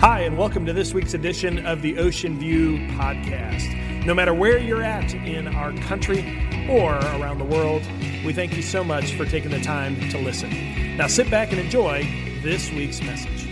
Hi, and welcome to this week's edition of the Ocean View Podcast. No matter where you're at in our country or around the world, we thank you so much for taking the time to listen. Now sit back and enjoy this week's message.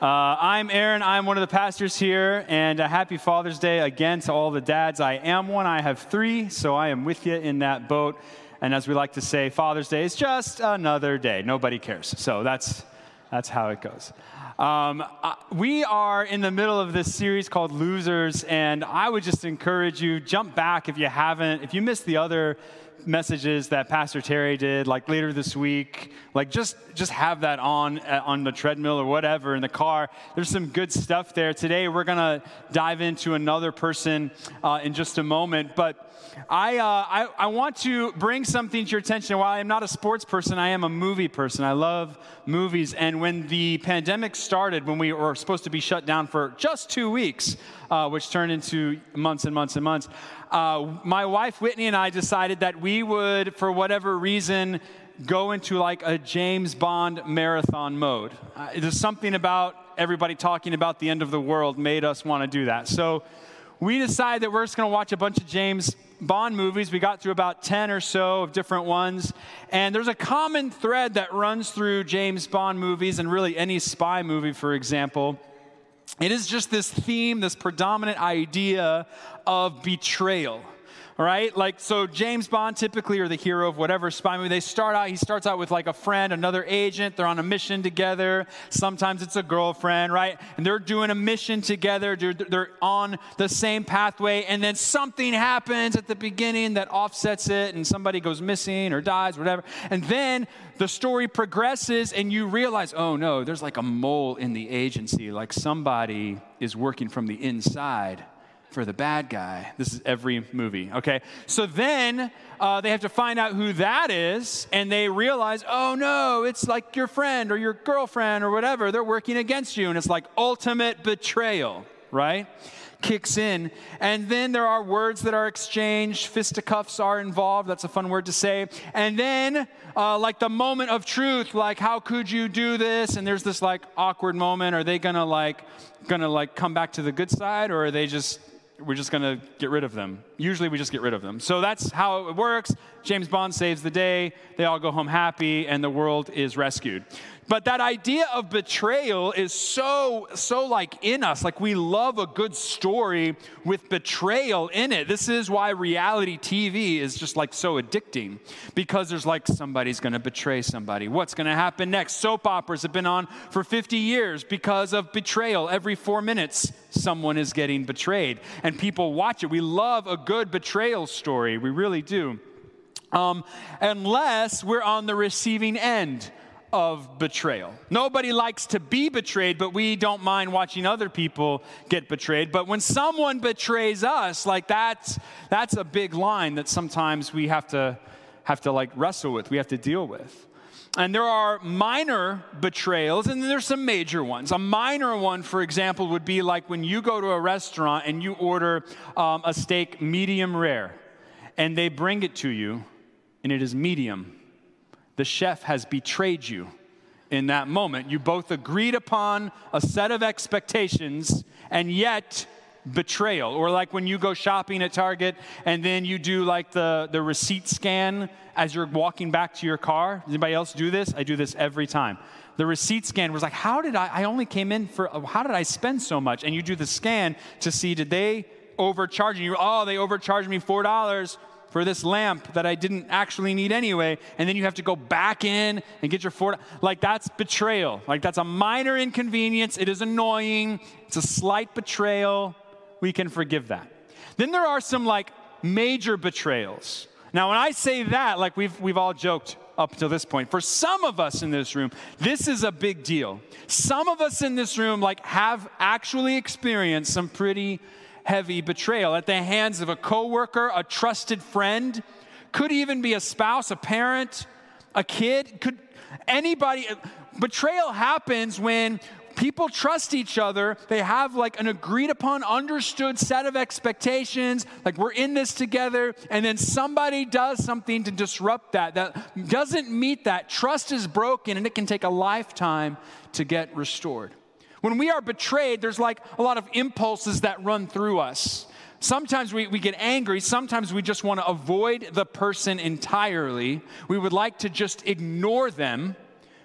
Uh, I'm Aaron. I'm one of the pastors here, and uh, happy Father's Day again to all the dads. I am one. I have three, so I am with you in that boat. And as we like to say, Father's Day is just another day. Nobody cares. So that's, that's how it goes. Um, uh, we are in the middle of this series called Losers, and I would just encourage you jump back if you haven't. If you missed the other messages that Pastor Terry did, like later this week, like just just have that on uh, on the treadmill or whatever in the car. There's some good stuff there. Today we're gonna dive into another person uh, in just a moment, but. I, uh, I, I, want to bring something to your attention. While I am not a sports person, I am a movie person. I love movies. And when the pandemic started, when we were supposed to be shut down for just two weeks, uh, which turned into months and months and months, uh, my wife Whitney and I decided that we would, for whatever reason, go into like a James Bond marathon mode. Uh, there's something about everybody talking about the end of the world made us want to do that. So we decided that we're just going to watch a bunch of James Bond movies. We got through about 10 or so of different ones. And there's a common thread that runs through James Bond movies and really any spy movie, for example. It is just this theme, this predominant idea of betrayal right? Like, so James Bond typically, or the hero of whatever spy movie, they start out, he starts out with like a friend, another agent, they're on a mission together. Sometimes it's a girlfriend, right? And they're doing a mission together, they're, they're on the same pathway, and then something happens at the beginning that offsets it, and somebody goes missing or dies, whatever. And then the story progresses, and you realize, oh no, there's like a mole in the agency, like somebody is working from the inside for the bad guy. This is every movie, okay? So then uh, they have to find out who that is, and they realize, oh no, it's like your friend or your girlfriend or whatever. They're working against you, and it's like ultimate betrayal, right? Kicks in. And then there are words that are exchanged, fisticuffs are involved. That's a fun word to say. And then, uh, like the moment of truth, like, how could you do this? And there's this like awkward moment. Are they gonna like, gonna like come back to the good side, or are they just we're just going to get rid of them. Usually we just get rid of them. So that's how it works. James Bond saves the day, they all go home happy, and the world is rescued. But that idea of betrayal is so, so like in us. Like we love a good story with betrayal in it. This is why reality TV is just like so addicting because there's like somebody's gonna betray somebody. What's gonna happen next? Soap operas have been on for 50 years because of betrayal. Every four minutes, someone is getting betrayed, and people watch it. We love a good betrayal story. We really do. Um, unless we're on the receiving end of betrayal. Nobody likes to be betrayed, but we don't mind watching other people get betrayed. But when someone betrays us, like that's that's a big line that sometimes we have to have to like wrestle with, we have to deal with. And there are minor betrayals, and there's some major ones. A minor one, for example, would be like when you go to a restaurant and you order um, a steak medium rare, and they bring it to you, and it is medium the chef has betrayed you in that moment. You both agreed upon a set of expectations, and yet betrayal. Or like when you go shopping at Target and then you do like the, the receipt scan as you're walking back to your car. Anybody else do this? I do this every time. The receipt scan was like, how did I, I only came in for, how did I spend so much? And you do the scan to see, did they overcharge you? Oh, they overcharged me $4 for this lamp that I didn't actually need anyway, and then you have to go back in and get your four. Like that's betrayal. Like that's a minor inconvenience. It is annoying. It's a slight betrayal. We can forgive that. Then there are some like major betrayals. Now, when I say that, like we've, we've all joked up to this point, for some of us in this room, this is a big deal. Some of us in this room, like, have actually experienced some pretty heavy betrayal at the hands of a coworker, a trusted friend, could even be a spouse, a parent, a kid, could anybody betrayal happens when people trust each other. They have like an agreed upon, understood set of expectations. Like we're in this together. And then somebody does something to disrupt that, that doesn't meet that. Trust is broken and it can take a lifetime to get restored. When we are betrayed, there's like a lot of impulses that run through us. Sometimes we, we get angry. Sometimes we just want to avoid the person entirely. We would like to just ignore them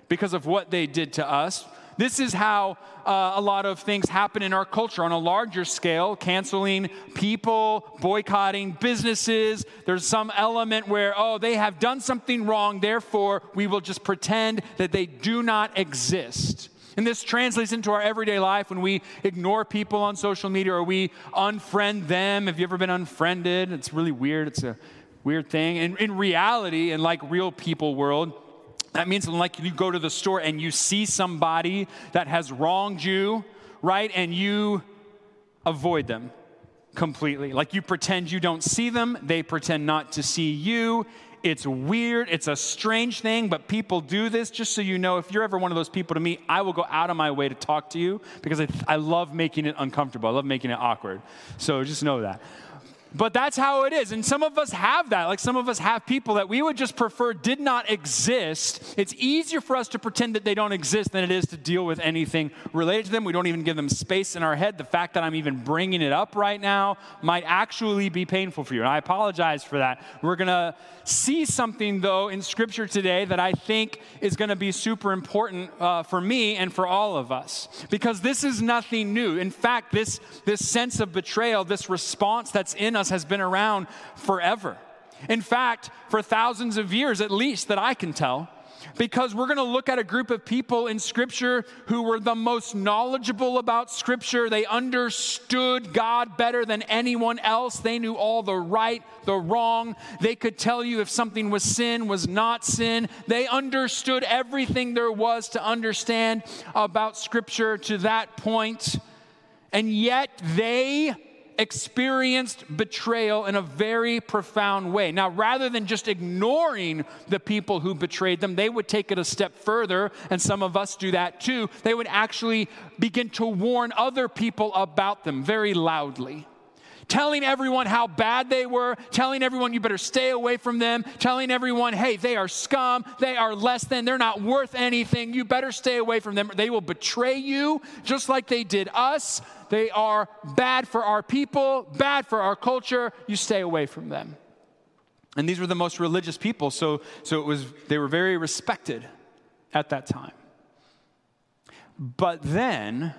because of what they did to us. This is how uh, a lot of things happen in our culture on a larger scale canceling people, boycotting businesses. There's some element where, oh, they have done something wrong, therefore we will just pretend that they do not exist. And this translates into our everyday life when we ignore people on social media or we unfriend them. Have you ever been unfriended? It's really weird. It's a weird thing. And in reality, in like real people world, that means like you go to the store and you see somebody that has wronged you, right? And you avoid them completely. Like you pretend you don't see them, they pretend not to see you, it's weird. It's a strange thing, but people do this. Just so you know, if you're ever one of those people to me, I will go out of my way to talk to you because I, I love making it uncomfortable. I love making it awkward. So just know that. But that's how it is. And some of us have that. Like some of us have people that we would just prefer did not exist. It's easier for us to pretend that they don't exist than it is to deal with anything related to them. We don't even give them space in our head. The fact that I'm even bringing it up right now might actually be painful for you. And I apologize for that. We're going to see something, though, in Scripture today that I think is going to be super important uh, for me and for all of us. Because this is nothing new. In fact, this, this sense of betrayal, this response that's in us has been around forever. In fact, for thousands of years at least that I can tell, because we're going to look at a group of people in Scripture who were the most knowledgeable about Scripture. They understood God better than anyone else. They knew all the right, the wrong. They could tell you if something was sin, was not sin. They understood everything there was to understand about Scripture to that point. And yet they experienced betrayal in a very profound way. Now, rather than just ignoring the people who betrayed them, they would take it a step further, and some of us do that too. They would actually begin to warn other people about them very loudly telling everyone how bad they were, telling everyone you better stay away from them, telling everyone, hey, they are scum, they are less than, they're not worth anything, you better stay away from them. They will betray you just like they did us. They are bad for our people, bad for our culture. You stay away from them. And these were the most religious people, so, so it was, they were very respected at that time. But then,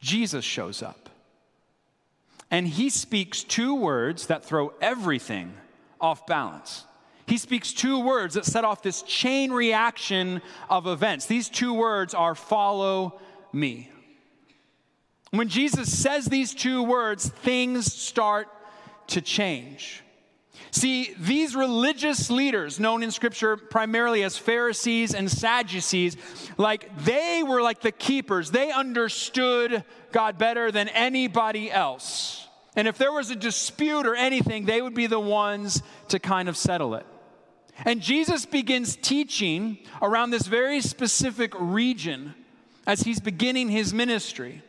Jesus shows up. And he speaks two words that throw everything off balance. He speaks two words that set off this chain reaction of events. These two words are follow me. When Jesus says these two words, things start to change. See, these religious leaders, known in Scripture primarily as Pharisees and Sadducees, like they were like the keepers. They understood God better than anybody else. And if there was a dispute or anything, they would be the ones to kind of settle it. And Jesus begins teaching around this very specific region as he's beginning his ministry.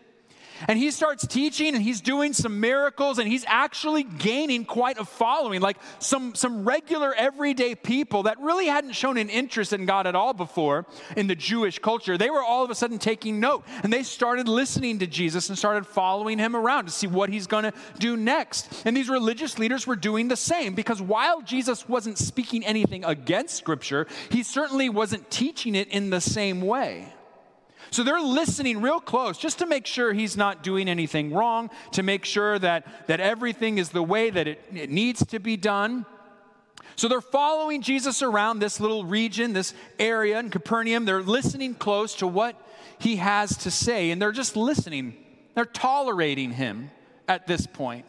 And he starts teaching and he's doing some miracles and he's actually gaining quite a following, like some, some regular everyday people that really hadn't shown an interest in God at all before in the Jewish culture. They were all of a sudden taking note and they started listening to Jesus and started following him around to see what he's going to do next. And these religious leaders were doing the same because while Jesus wasn't speaking anything against Scripture, he certainly wasn't teaching it in the same way. So they're listening real close just to make sure he's not doing anything wrong, to make sure that, that everything is the way that it, it needs to be done. So they're following Jesus around this little region, this area in Capernaum. They're listening close to what he has to say, and they're just listening. They're tolerating him at this point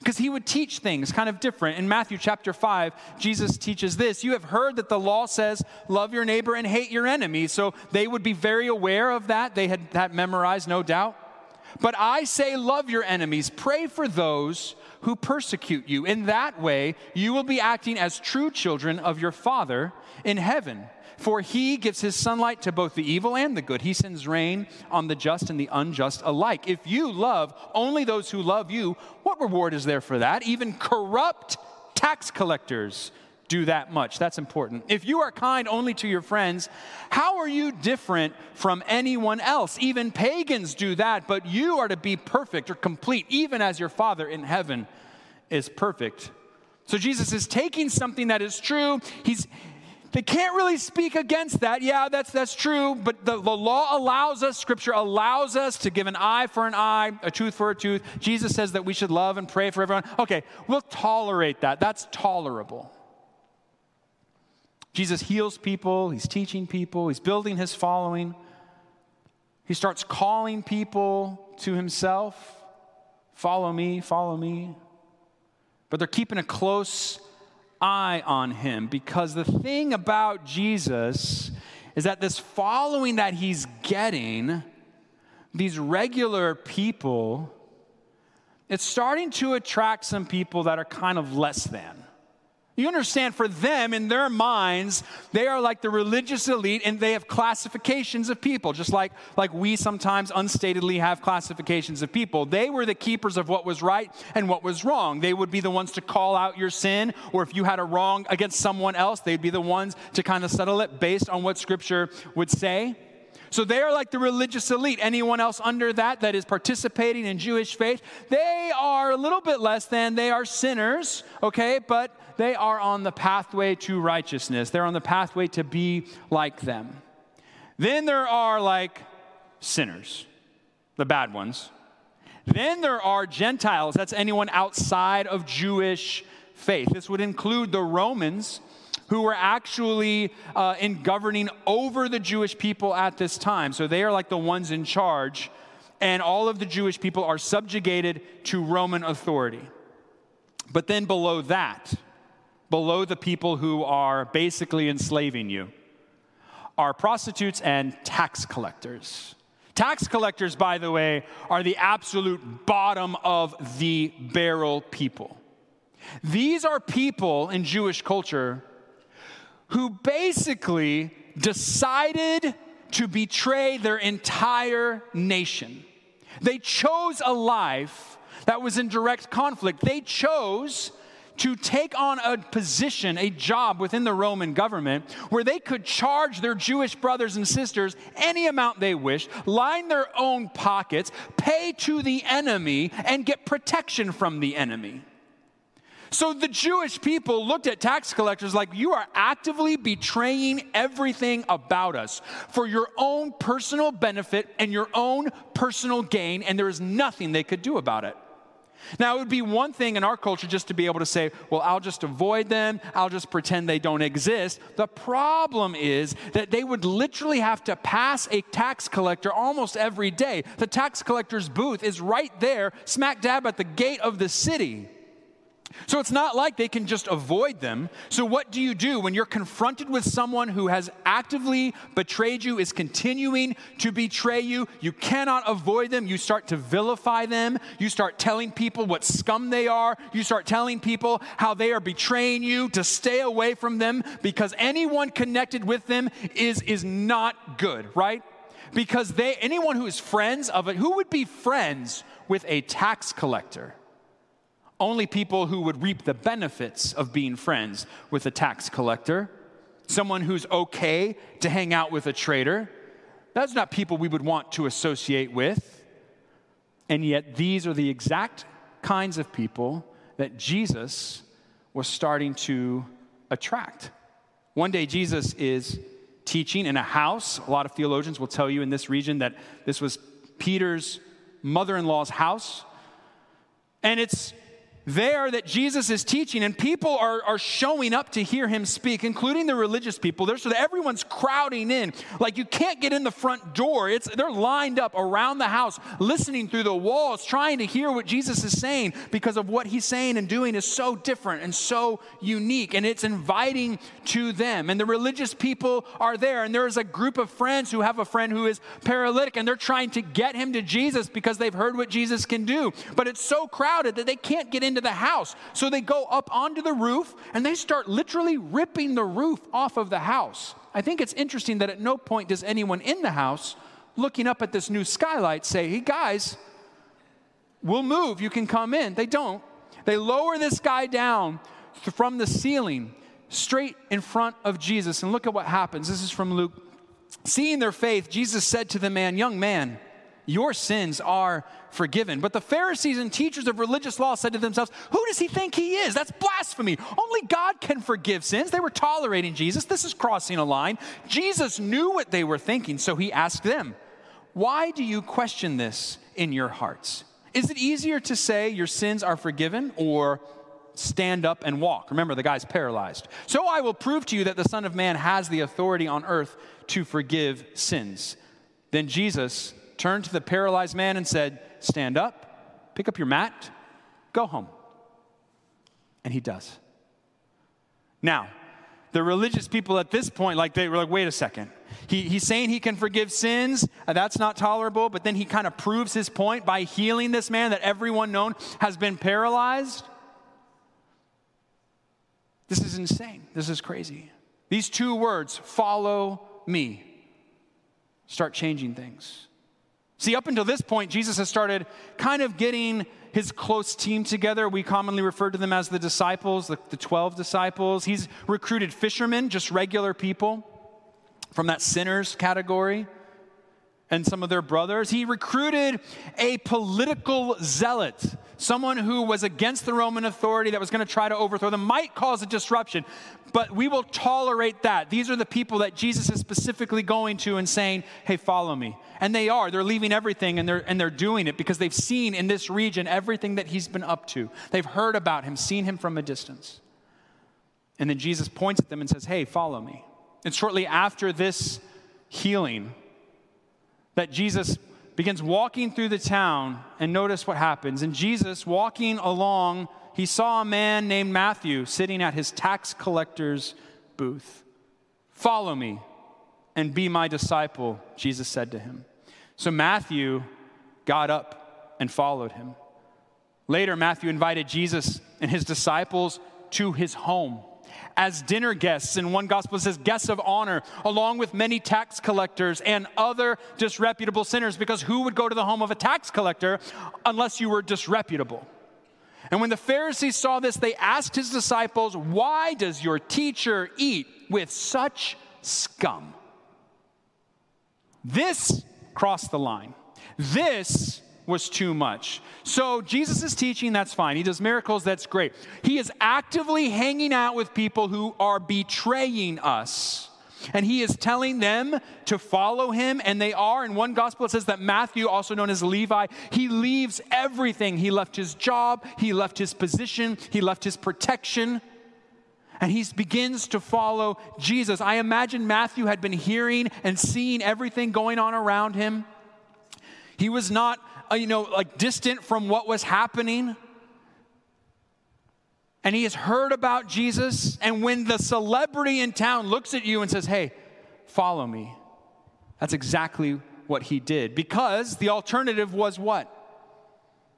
because he would teach things kind of different. In Matthew chapter 5, Jesus teaches this You have heard that the law says, love your neighbor and hate your enemy. So they would be very aware of that. They had that memorized, no doubt. But I say, love your enemies, pray for those who persecute you. In that way, you will be acting as true children of your Father in heaven. For he gives his sunlight to both the evil and the good. He sends rain on the just and the unjust alike. If you love only those who love you, what reward is there for that? Even corrupt tax collectors do that much. That's important. If you are kind only to your friends, how are you different from anyone else? Even pagans do that, but you are to be perfect or complete, even as your Father in heaven is perfect. So Jesus is taking something that is true. He's they can't really speak against that. Yeah, that's, that's true, but the, the law allows us, Scripture allows us to give an eye for an eye, a tooth for a tooth. Jesus says that we should love and pray for everyone. Okay, we'll tolerate that. That's tolerable. Jesus heals people, he's teaching people, he's building his following. He starts calling people to himself follow me, follow me. But they're keeping a close eye on him because the thing about Jesus is that this following that he's getting, these regular people, it's starting to attract some people that are kind of less than. You understand, for them, in their minds, they are like the religious elite and they have classifications of people, just like, like we sometimes unstatedly have classifications of people. They were the keepers of what was right and what was wrong. They would be the ones to call out your sin, or if you had a wrong against someone else, they'd be the ones to kind of settle it based on what Scripture would say. So they are like the religious elite. Anyone else under that that is participating in Jewish faith, they are a little bit less than. They are sinners, okay? But they are on the pathway to righteousness. They're on the pathway to be like them. Then there are like sinners, the bad ones. Then there are Gentiles. That's anyone outside of Jewish faith. This would include the Romans who were actually uh, in governing over the Jewish people at this time. So they are like the ones in charge, and all of the Jewish people are subjugated to Roman authority. But then below that, below the people who are basically enslaving you, are prostitutes and tax collectors. Tax collectors, by the way, are the absolute bottom of the barrel people. These are people in Jewish culture who basically decided to betray their entire nation. They chose a life that was in direct conflict. They chose to take on a position, a job within the Roman government where they could charge their Jewish brothers and sisters any amount they wished, line their own pockets, pay to the enemy, and get protection from the enemy. So the Jewish people looked at tax collectors like, you are actively betraying everything about us for your own personal benefit and your own personal gain, and there is nothing they could do about it. Now, it would be one thing in our culture just to be able to say, well, I'll just avoid them, I'll just pretend they don't exist. The problem is that they would literally have to pass a tax collector almost every day. The tax collector's booth is right there, smack dab at the gate of the city. So it's not like they can just avoid them. So, what do you do when you're confronted with someone who has actively betrayed you, is continuing to betray you? You cannot avoid them. You start to vilify them. You start telling people what scum they are. You start telling people how they are betraying you to stay away from them because anyone connected with them is, is not good, right? Because they, anyone who is friends of it, who would be friends with a tax collector? Only people who would reap the benefits of being friends with a tax collector, someone who's okay to hang out with a traitor. That's not people we would want to associate with. And yet, these are the exact kinds of people that Jesus was starting to attract. One day, Jesus is teaching in a house. A lot of theologians will tell you in this region that this was Peter's mother in law's house. And it's there that Jesus is teaching, and people are, are showing up to hear him speak, including the religious people. There, so everyone's crowding in. Like you can't get in the front door. It's, they're lined up around the house, listening through the walls, trying to hear what Jesus is saying because of what he's saying and doing is so different and so unique. And it's inviting to them. And the religious people are there, and there is a group of friends who have a friend who is paralytic, and they're trying to get him to Jesus because they've heard what Jesus can do. But it's so crowded that they can't get in into the house. So they go up onto the roof and they start literally ripping the roof off of the house. I think it's interesting that at no point does anyone in the house looking up at this new skylight say, Hey guys, we'll move, you can come in. They don't. They lower this guy down from the ceiling straight in front of Jesus. And look at what happens. This is from Luke. Seeing their faith, Jesus said to the man, Young man, your sins are forgiven. But the Pharisees and teachers of religious law said to themselves, Who does he think he is? That's blasphemy. Only God can forgive sins. They were tolerating Jesus. This is crossing a line. Jesus knew what they were thinking, so he asked them, Why do you question this in your hearts? Is it easier to say your sins are forgiven or stand up and walk? Remember, the guy's paralyzed. So I will prove to you that the Son of Man has the authority on earth to forgive sins. Then Jesus turned to the paralyzed man and said, Stand up, pick up your mat, go home. And he does. Now, the religious people at this point, like they were like, wait a second. He, he's saying he can forgive sins. Uh, that's not tolerable. But then he kind of proves his point by healing this man that everyone known has been paralyzed. This is insane. This is crazy. These two words, follow me, start changing things. See, up until this point, Jesus has started kind of getting his close team together. We commonly refer to them as the disciples, the, the 12 disciples. He's recruited fishermen, just regular people from that sinners category, and some of their brothers. He recruited a political zealot, someone who was against the Roman authority that was going to try to overthrow them, might cause a disruption but we will tolerate that. These are the people that Jesus is specifically going to and saying, hey, follow me. And they are. They're leaving everything and they're, and they're doing it because they've seen in this region everything that he's been up to. They've heard about him, seen him from a distance. And then Jesus points at them and says, hey, follow me. And shortly after this healing, that Jesus begins walking through the town and notice what happens. And Jesus, walking along he saw a man named Matthew sitting at his tax collector's booth. Follow me and be my disciple, Jesus said to him. So Matthew got up and followed him. Later, Matthew invited Jesus and his disciples to his home as dinner guests. In one gospel, says guests of honor, along with many tax collectors and other disreputable sinners, because who would go to the home of a tax collector unless you were disreputable? And when the Pharisees saw this, they asked his disciples, Why does your teacher eat with such scum? This crossed the line. This was too much. So Jesus is teaching, that's fine. He does miracles, that's great. He is actively hanging out with people who are betraying us. And he is telling them to follow him, and they are. In one gospel, it says that Matthew, also known as Levi, he leaves everything. He left his job, he left his position, he left his protection, and he begins to follow Jesus. I imagine Matthew had been hearing and seeing everything going on around him. He was not, Uh, you know, like distant from what was happening and he has heard about Jesus. And when the celebrity in town looks at you and says, Hey, follow me, that's exactly what he did. Because the alternative was what?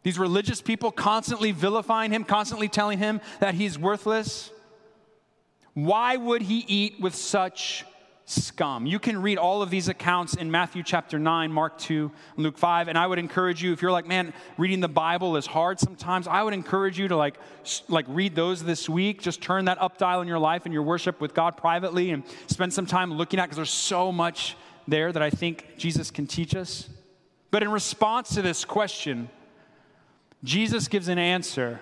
These religious people constantly vilifying him, constantly telling him that he's worthless. Why would he eat with such scum. You can read all of these accounts in Matthew chapter 9, Mark 2, Luke 5. And I would encourage you, if you're like, man, reading the Bible is hard sometimes, I would encourage you to like, like read those this week. Just turn that up dial in your life and your worship with God privately and spend some time looking at because there's so much there that I think Jesus can teach us. But in response to this question, Jesus gives an answer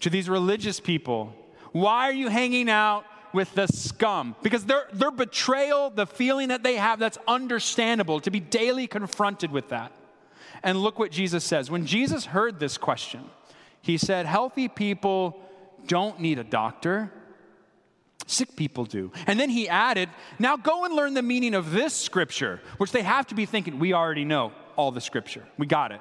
to these religious people. Why are you hanging out with the scum because their, their betrayal, the feeling that they have, that's understandable to be daily confronted with that. And look what Jesus says. When Jesus heard this question, he said, Healthy people don't need a doctor, sick people do. And then he added, Now go and learn the meaning of this scripture, which they have to be thinking, We already know all the scripture. We got it.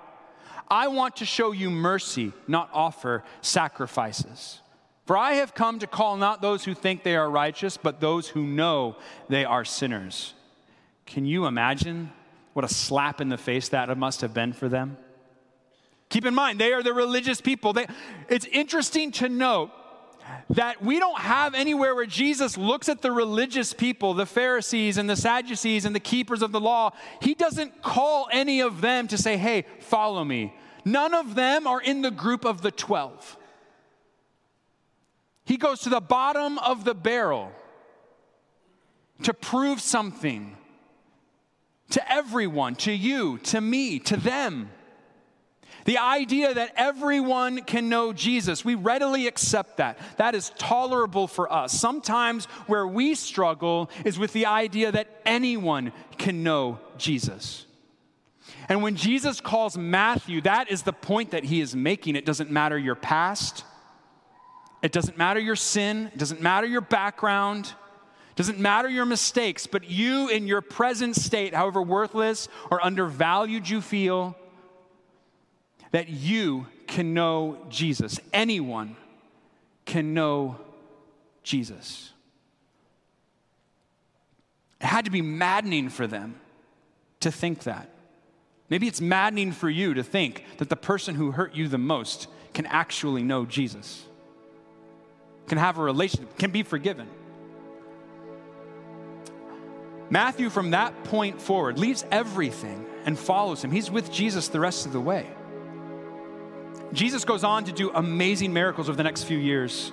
I want to show you mercy, not offer sacrifices. For I have come to call not those who think they are righteous, but those who know they are sinners. Can you imagine what a slap in the face that must have been for them? Keep in mind, they are the religious people. They, it's interesting to note that we don't have anywhere where Jesus looks at the religious people, the Pharisees and the Sadducees and the keepers of the law. He doesn't call any of them to say, hey, follow me. None of them are in the group of the 12. He goes to the bottom of the barrel to prove something to everyone, to you, to me, to them. The idea that everyone can know Jesus, we readily accept that. That is tolerable for us. Sometimes where we struggle is with the idea that anyone can know Jesus. And when Jesus calls Matthew, that is the point that he is making. It doesn't matter your past, it doesn't matter your sin, it doesn't matter your background. It doesn't matter your mistakes, but you in your present state, however worthless or undervalued you feel, that you can know Jesus. Anyone can know Jesus. It had to be maddening for them to think that. Maybe it's maddening for you to think that the person who hurt you the most can actually know Jesus, can have a relationship, can be forgiven. Matthew, from that point forward, leaves everything and follows him. He's with Jesus the rest of the way. Jesus goes on to do amazing miracles over the next few years.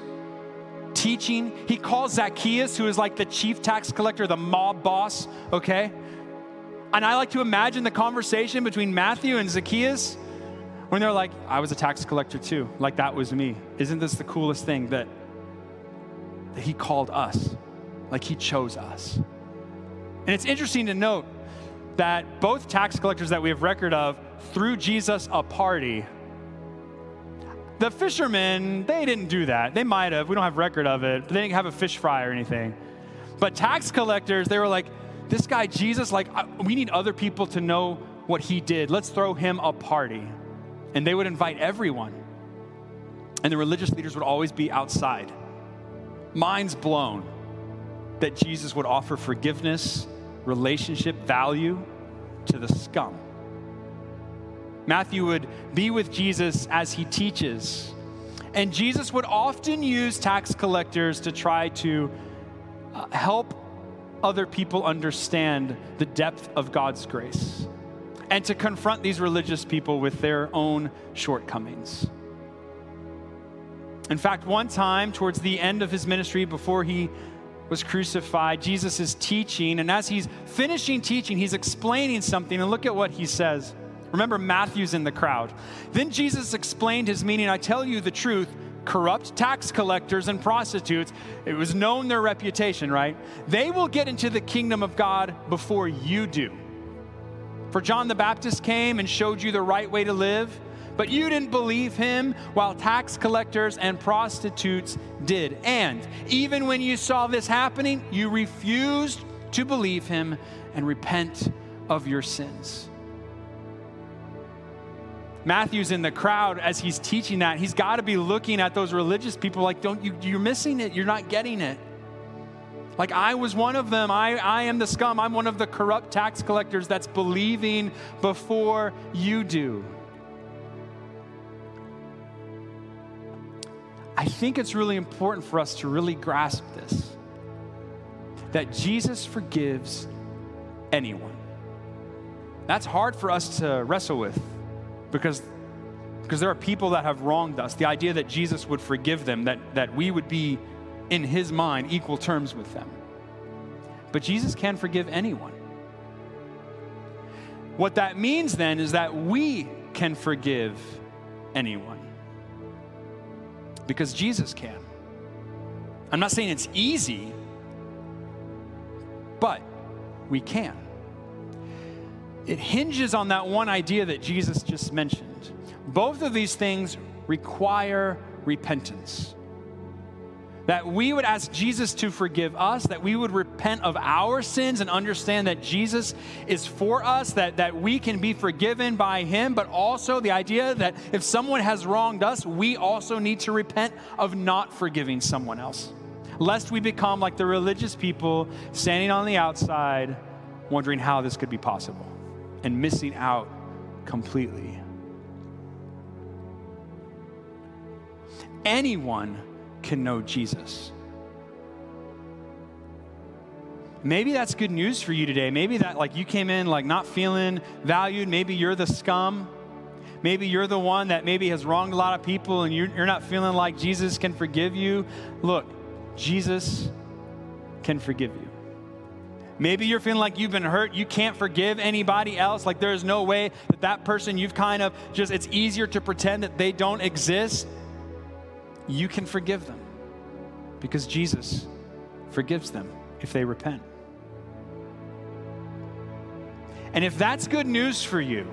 Teaching, he calls Zacchaeus, who is like the chief tax collector, the mob boss, okay? And I like to imagine the conversation between Matthew and Zacchaeus when they're like, I was a tax collector too, like that was me. Isn't this the coolest thing that, that he called us? Like he chose us. And it's interesting to note that both tax collectors that we have record of threw Jesus a party the fishermen, they didn't do that. They might have. We don't have record of it. They didn't have a fish fry or anything. But tax collectors, they were like, this guy Jesus, like, we need other people to know what he did. Let's throw him a party. And they would invite everyone. And the religious leaders would always be outside. Minds blown that Jesus would offer forgiveness, relationship, value to the scum. Matthew would be with Jesus as he teaches. And Jesus would often use tax collectors to try to uh, help other people understand the depth of God's grace and to confront these religious people with their own shortcomings. In fact, one time towards the end of his ministry, before he was crucified, Jesus is teaching, and as he's finishing teaching, he's explaining something, and look at what he says. Remember, Matthew's in the crowd. Then Jesus explained his meaning I tell you the truth, corrupt tax collectors and prostitutes, it was known their reputation, right? They will get into the kingdom of God before you do. For John the Baptist came and showed you the right way to live, but you didn't believe him, while tax collectors and prostitutes did. And even when you saw this happening, you refused to believe him and repent of your sins. Matthew's in the crowd as he's teaching that. He's got to be looking at those religious people like, don't you, you're missing it. You're not getting it. Like, I was one of them. I, I am the scum. I'm one of the corrupt tax collectors that's believing before you do. I think it's really important for us to really grasp this that Jesus forgives anyone. That's hard for us to wrestle with because, because there are people that have wronged us. The idea that Jesus would forgive them, that, that we would be, in his mind, equal terms with them. But Jesus can forgive anyone. What that means then is that we can forgive anyone because Jesus can. I'm not saying it's easy, but we can it hinges on that one idea that Jesus just mentioned. Both of these things require repentance. That we would ask Jesus to forgive us, that we would repent of our sins and understand that Jesus is for us, that, that we can be forgiven by Him, but also the idea that if someone has wronged us, we also need to repent of not forgiving someone else. Lest we become like the religious people standing on the outside, wondering how this could be possible and missing out completely. anyone can know Jesus. Maybe that's good news for you today. Maybe that, like, you came in, like, not feeling valued. Maybe you're the scum. Maybe you're the one that maybe has wronged a lot of people and you're, you're not feeling like Jesus can forgive you. Look, Jesus can forgive you. Maybe you're feeling like you've been hurt. You can't forgive anybody else. Like there's no way that that person you've kind of just, it's easier to pretend that they don't exist. You can forgive them because Jesus forgives them if they repent. And if that's good news for you,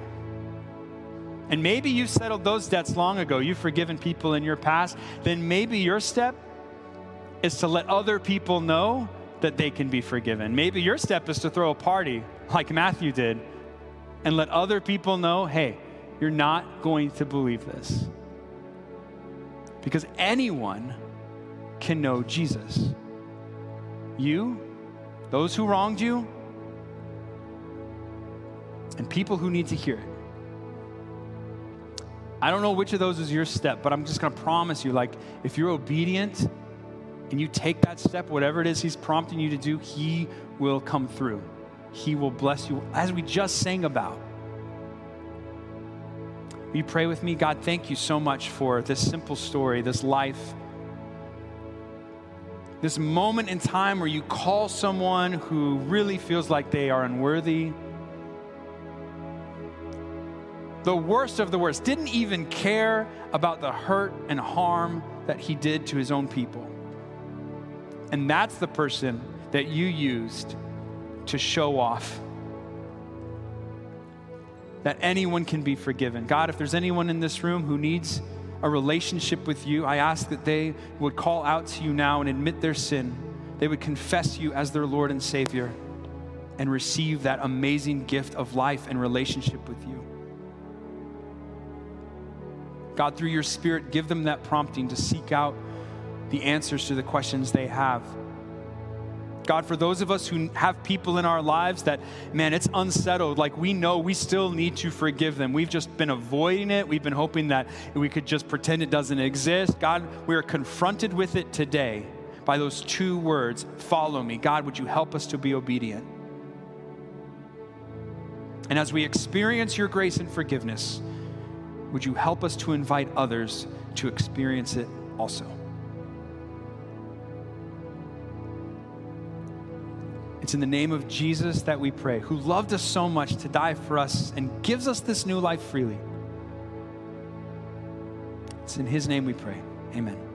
and maybe you've settled those debts long ago, you've forgiven people in your past, then maybe your step is to let other people know that they can be forgiven. Maybe your step is to throw a party like Matthew did and let other people know hey, you're not going to believe this. Because anyone can know Jesus. You, those who wronged you, and people who need to hear it. I don't know which of those is your step, but I'm just going to promise you like, if you're obedient, and you take that step, whatever it is He's prompting you to do, He will come through. He will bless you, as we just sang about. Will you pray with me? God, thank you so much for this simple story, this life, this moment in time where you call someone who really feels like they are unworthy. The worst of the worst, didn't even care about the hurt and harm that he did to his own people. And that's the person that you used to show off that anyone can be forgiven. God, if there's anyone in this room who needs a relationship with you, I ask that they would call out to you now and admit their sin. They would confess you as their Lord and Savior and receive that amazing gift of life and relationship with you. God, through your Spirit, give them that prompting to seek out the answers to the questions they have. God, for those of us who have people in our lives that, man, it's unsettled, like we know we still need to forgive them. We've just been avoiding it. We've been hoping that we could just pretend it doesn't exist. God, we are confronted with it today by those two words follow me. God, would you help us to be obedient? And as we experience your grace and forgiveness, would you help us to invite others to experience it also? It's in the name of Jesus that we pray, who loved us so much to die for us and gives us this new life freely. It's in his name we pray. Amen.